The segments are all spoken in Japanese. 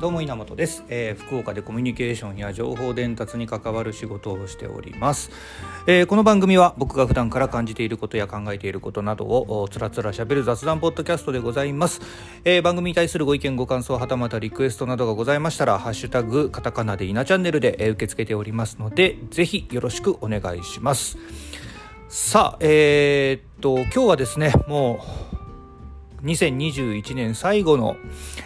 どうも稲本です、えー、福岡でコミュニケーションや情報伝達に関わる仕事をしております、えー、この番組は僕が普段から感じていることや考えていることなどをつらつらしゃべる雑談ポッドキャストでございます、えー、番組に対するご意見ご感想はたまたリクエストなどがございましたらハッシュタグカタカナで稲チャンネルで、え受け付けておりますのでぜひよろしくお願いします。さあえー、っと今日はですねもう2021年最後の、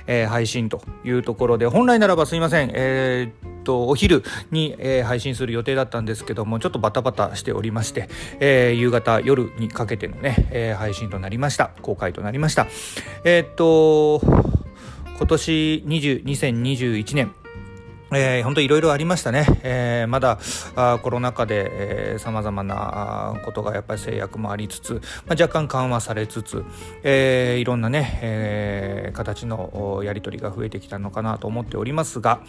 えー、配信というところで本来ならばすいません、えー、っとお昼に、えー、配信する予定だったんですけどもちょっとバタバタしておりまして、えー、夕方夜にかけてのね、えー、配信となりました。公開となりました。えー、っと今年20 2021年えー、本当いろいろありましたね、えー、まだあコロナ禍でさまざまなことがやっぱり制約もありつつ、まあ、若干緩和されつつ、えー、いろんなね、えー、形のやり取りが増えてきたのかなと思っておりますが、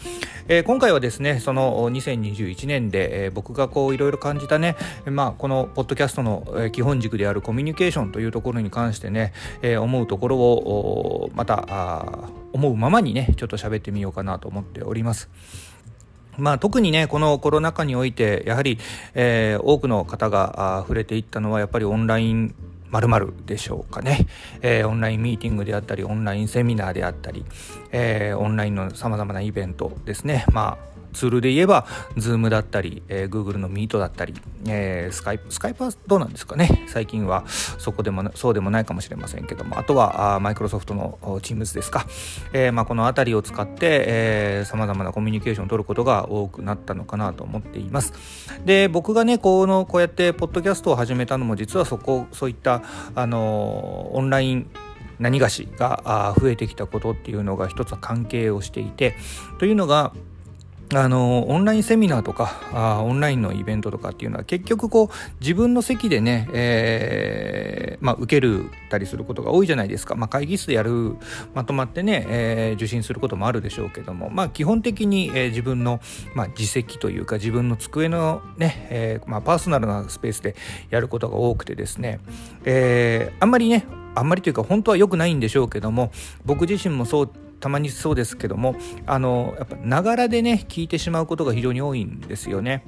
えー、今回はですねその2021年で、えー、僕がこういろいろ感じたね、まあ、このポッドキャストの基本軸であるコミュニケーションというところに関してね、えー、思うところをまたあ思うままにねちょっと喋ってみようかなと思っております。まあ、特にねこのコロナ禍においてやはり、えー、多くの方が触れていったのはやっぱりオンラインまるでしょうかね、えー、オンラインミーティングであったりオンラインセミナーであったり、えー、オンラインのさまざまなイベントですねまあツールで言えば Zoom だったり、えー、Google の Meet だったり、えー、Skype Skype はどうなんですかね。最近はそこでもそうでもないかもしれませんけども。あとはマイクロソフトの Teams ですか、えーまあ、この辺りを使ってさまざまなコミュニケーションを取ることが多くなったのかなと思っています。で僕がねこのこうやってポッドキャストを始めたのも実はそこそういったあのオンライン何がしが増えてきたことっていうのが一つは関係をしていてというのがあのオンラインセミナーとかあオンラインのイベントとかっていうのは結局こう自分の席でね、えーまあ、受けるたりすることが多いじゃないですか、まあ、会議室でやるまとまってね、えー、受診することもあるでしょうけども、まあ、基本的に、えー、自分の、まあ、自席というか自分の机のね、えーまあ、パーソナルなスペースでやることが多くてですね、えー、あんまりねあんまりというか本当は良くないんでしょうけども僕自身もそうたまにそうですけどもあのやっぱながらでね聞いてしまうことが非常に多いんですよね。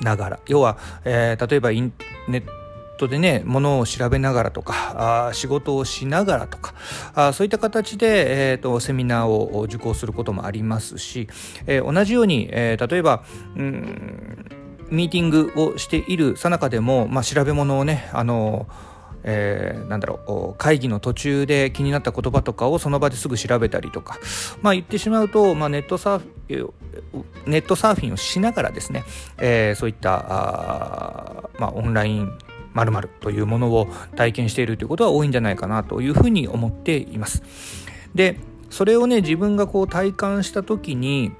ながら要は、えー、例えばインネットでねものを調べながらとかあ仕事をしながらとかあそういった形で、えーと、セミナーを受講することもありますし、えー、同じように、えー、例えばうんミーティングをしているさなかでも、まあ、調べ物をねあのーえー、なんだろう会議の途中で気になった言葉とかをその場ですぐ調べたりとか、まあ、言ってしまうと、まあ、ネットサーフネットサーフィンをしながらですね、えー、そういったあ、まあ、オンラインまるというものを体験しているということは多いんじゃないかなというふうに思っています。でそれをね自分がこう体感した時に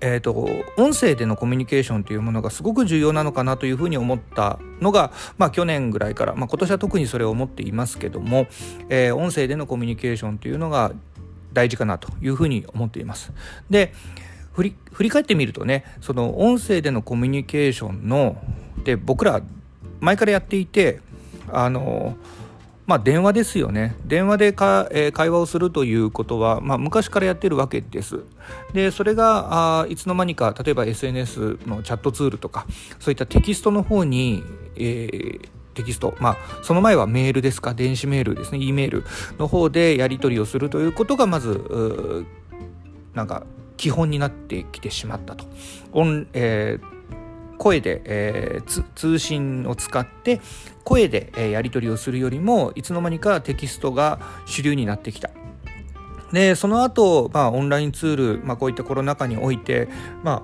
えーと、音声でのコミュニケーションというものがすごく重要なのかなというふうに思ったのが、まあ、去年ぐらいから、まあ、今年は特にそれを思っていますけども、えー、音声でのコミュニケーションというのが大事かなというふうに思っています。で振り振り返ってみるとねその音声でのコミュニケーションので僕ら前からやっていてあのまあ、電話ですよね電話でか、えー、会話をするということは、まあ、昔からやってるわけですでそれがあいつの間にか例えば SNS のチャットツールとかそういったテキストの方に、えー、テキスト、まあ、その前はメールですか電子メールですね E メールの方でやり取りをするということがまずなんか基本になってきてしまったと。オンえー声で、えー、通信を使って声で、え、やり取りをするよりもいつの間にかテキストが主流になってきた。でその後、まあオンラインツール、まあ、こういったコロナ禍において、まあ、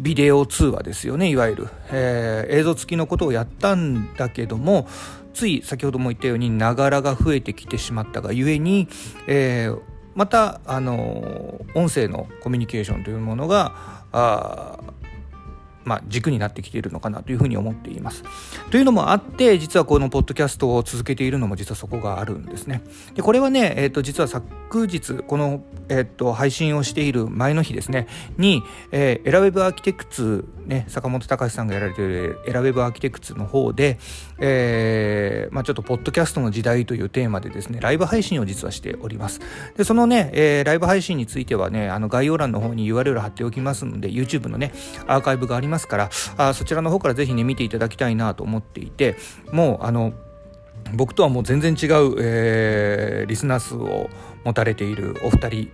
ビデオ通話ですよねいわゆる、えー、映像付きのことをやったんだけどもつい先ほども言ったようにながらが増えてきてしまったがゆえに、えー、また、あの音声のコミュニケーションというものがあまあ、軸になってきているのかなというふうに思っています。というのもあって実はこのポッドキャストを続けているのも実はそこがあるんですね。でこれはね、えー、と実は昨日この、えー、と配信をしている前の日ですねに、えー、エラウェブアーキテクツ、ね、坂本隆さんがやられているエラウェブアーキテクツの方で、えーまあ、ちょっとポッドキャストの時代というテーマでですねライブ配信を実はしております。でそのね、えー、ライブ配信についてはねあの概要欄の方に URL 貼っておきますので YouTube のねアーカイブがありますますからあそちらの方から是非ね見ていただきたいなと思っていてもうあの僕とはもう全然違う、えー、リスナー数を持たれているお二人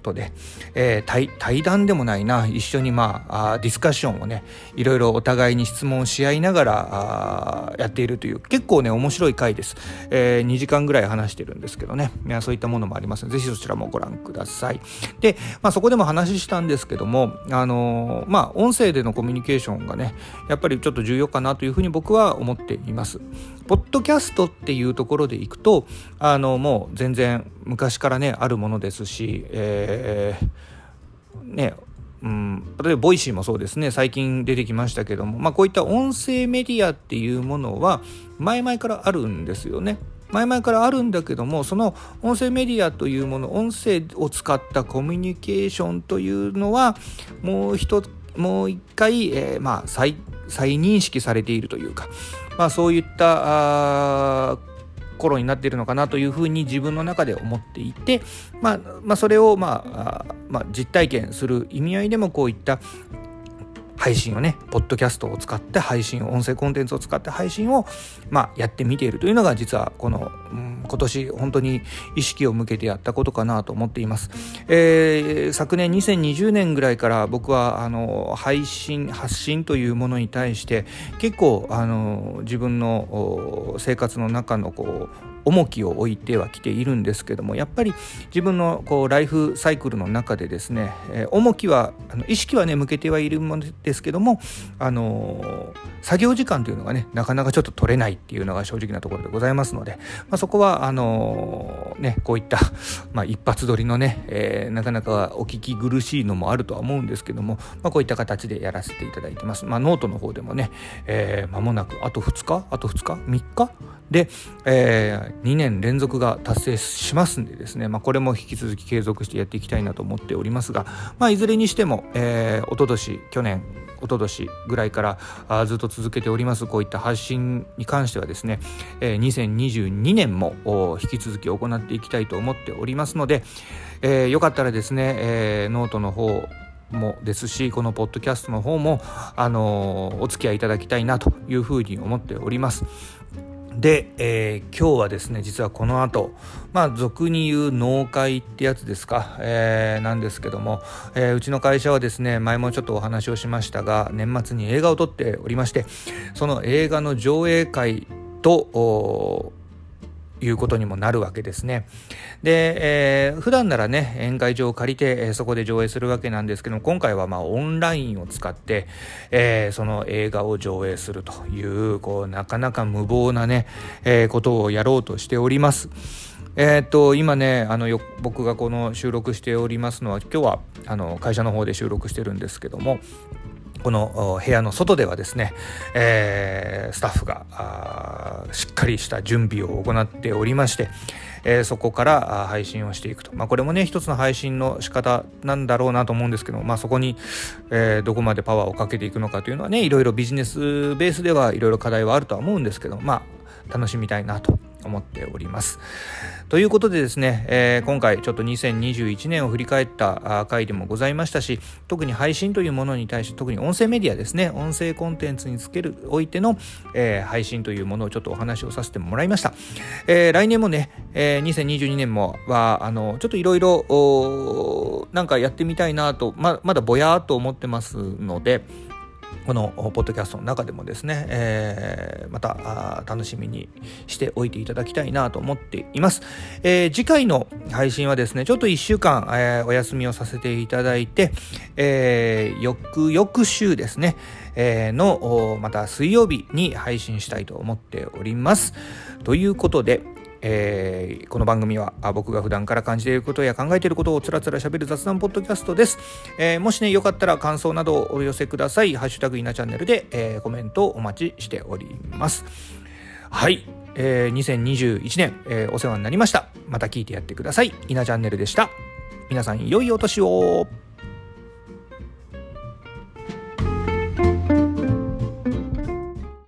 とで、えー、対対談でもないな。一緒にまあディスカッションをねいろいろお互いに質問し合いながらやっているという結構ね面白い回です、えー、2時間ぐらい話してるんですけどね。いやそういったものもありますのでぜひそちらもご覧ください。で、まあ、そこでも話したんですけどもあのー、まあ音声でのコミュニケーションがねやっぱりちょっと重要かなというふうに僕は思っています。ポッドキャストっていうところでいくとあのもう全然昔からねあるものですし、えー、えねうん、例えば Voicy もそうですね。最近出てきましたけども、まあ、こういった音声メディアっていうものは前々からあるんですよね。前々からあるんだけどもその音声メディアというもの音声を使ったコミュニケーションというのはもう一もう一回、えー、まあ再再認識されているというか、まあ、そういった頃になっているのかなというふうに自分の中で思っていて、まあ、まあ、それを、まあ、まあ、実体験する意味合いでもこういった配信をね、ポッドキャストを使って配信、音声コンテンツを使って配信を、まあ、やってみているというのが実はこの、うん、今年本当に意識を向けてやったことかなと思っています。えー、昨年2020年ぐらいから僕はあの配信、発信というものに対して結構あの自分の生活の中のこう重きを置いてはきているんですけどもやっぱり自分のこうライフサイクルの中でですね、えー、重きはあの意識はね向けてはいるものですけども、あのー、作業時間というのがねなかなかちょっと取れないっていうのが正直なところでございますので、まあ、そこはあのー、ねこういった、まあ、一発撮りのね、え、なかなかお聞き苦しいのもあるとは思うんですけども、まあ、こういった形でやらせていただいてます。ま、ノートの方でもね、えー、間もなくあと2日？あと2日？3日？で、え、2年連続が達成しますんでですね、まあ、これも引き続き継続してやっていきたいなと思っておりますが、まあ、いずれにしても、えー、一昨年去年一昨年ぐらいからあずっと続けておりますこういった発信に関してはですね、えー、2022年も引き続き行っていきたいと思っておりますので、えー、よかったらですね、えー、ノートの方もですしこのポッドキャストの方も、あのお付き合いいただきたいなというふうに思っております。で、えー、今日はですね実はこの後まあ俗に言う農会ってやつですか、えー、なんですけども、えー、うちの会社はですね前もちょっとお話をしましたが年末に映画を撮っておりましてその映画の上映会ということにもなるわけですね。で、えー、普段ならね宴会場を借りて、えー、そこで上映するわけなんですけども今回はまあオンラインを使って、えー、その映画を上映するというこうなかなか無謀なね、えー、ことをやろうとしております。えー、っと今ねあの僕がこの収録しておりますのは今日はあの会社の方で収録してるんですけどもこの部屋の外ではですね、えー、スタッフがしっかりした準備を行っておりまして、えー、そこから配信をしていくと、まあ、これもね一つの配信の仕方なんだろうなと思うんですけど、まあ、そこに、えー、どこまでパワーをかけていくのかというのはねいろいろビジネスベースではいろいろ課題はあるとは思うんですけどまあ楽しみたいなと思っております。ということでですね、えー、今回ちょっと2021年を振り返った回でもございましたし特に配信というものに対して特に音声メディアですね音声コンテンツにつけるおいての、えー、配信というものをちょっとお話をさせてもらいました、えー、来年もね、えー、2022年もはあのちょっといろいろなんかやってみたいなとままだぼやーっと思ってますのでこのポッドキャストの中でもですね、えー、また楽しみにしておいていただきたいなと思っています。えー、次回の配信はですね、ちょっと1週間、えー、お休みをさせていただいて、えー、翌々週ですね、えー、のまた水曜日に配信したいと思っております。ということで、えー、この番組は僕が普段から感じていることや考えていることをつらつらしゃべる雑談ポッドキャストです、えー、もしねよかったら感想などをお寄せください。ハッシュタグいなチャンネルで、えー、コメントをお待ちしております。はい、えー、2021年、えー、お世話になりました。また聞いてやってください。いなチャンネルでした。皆さん良いお年を。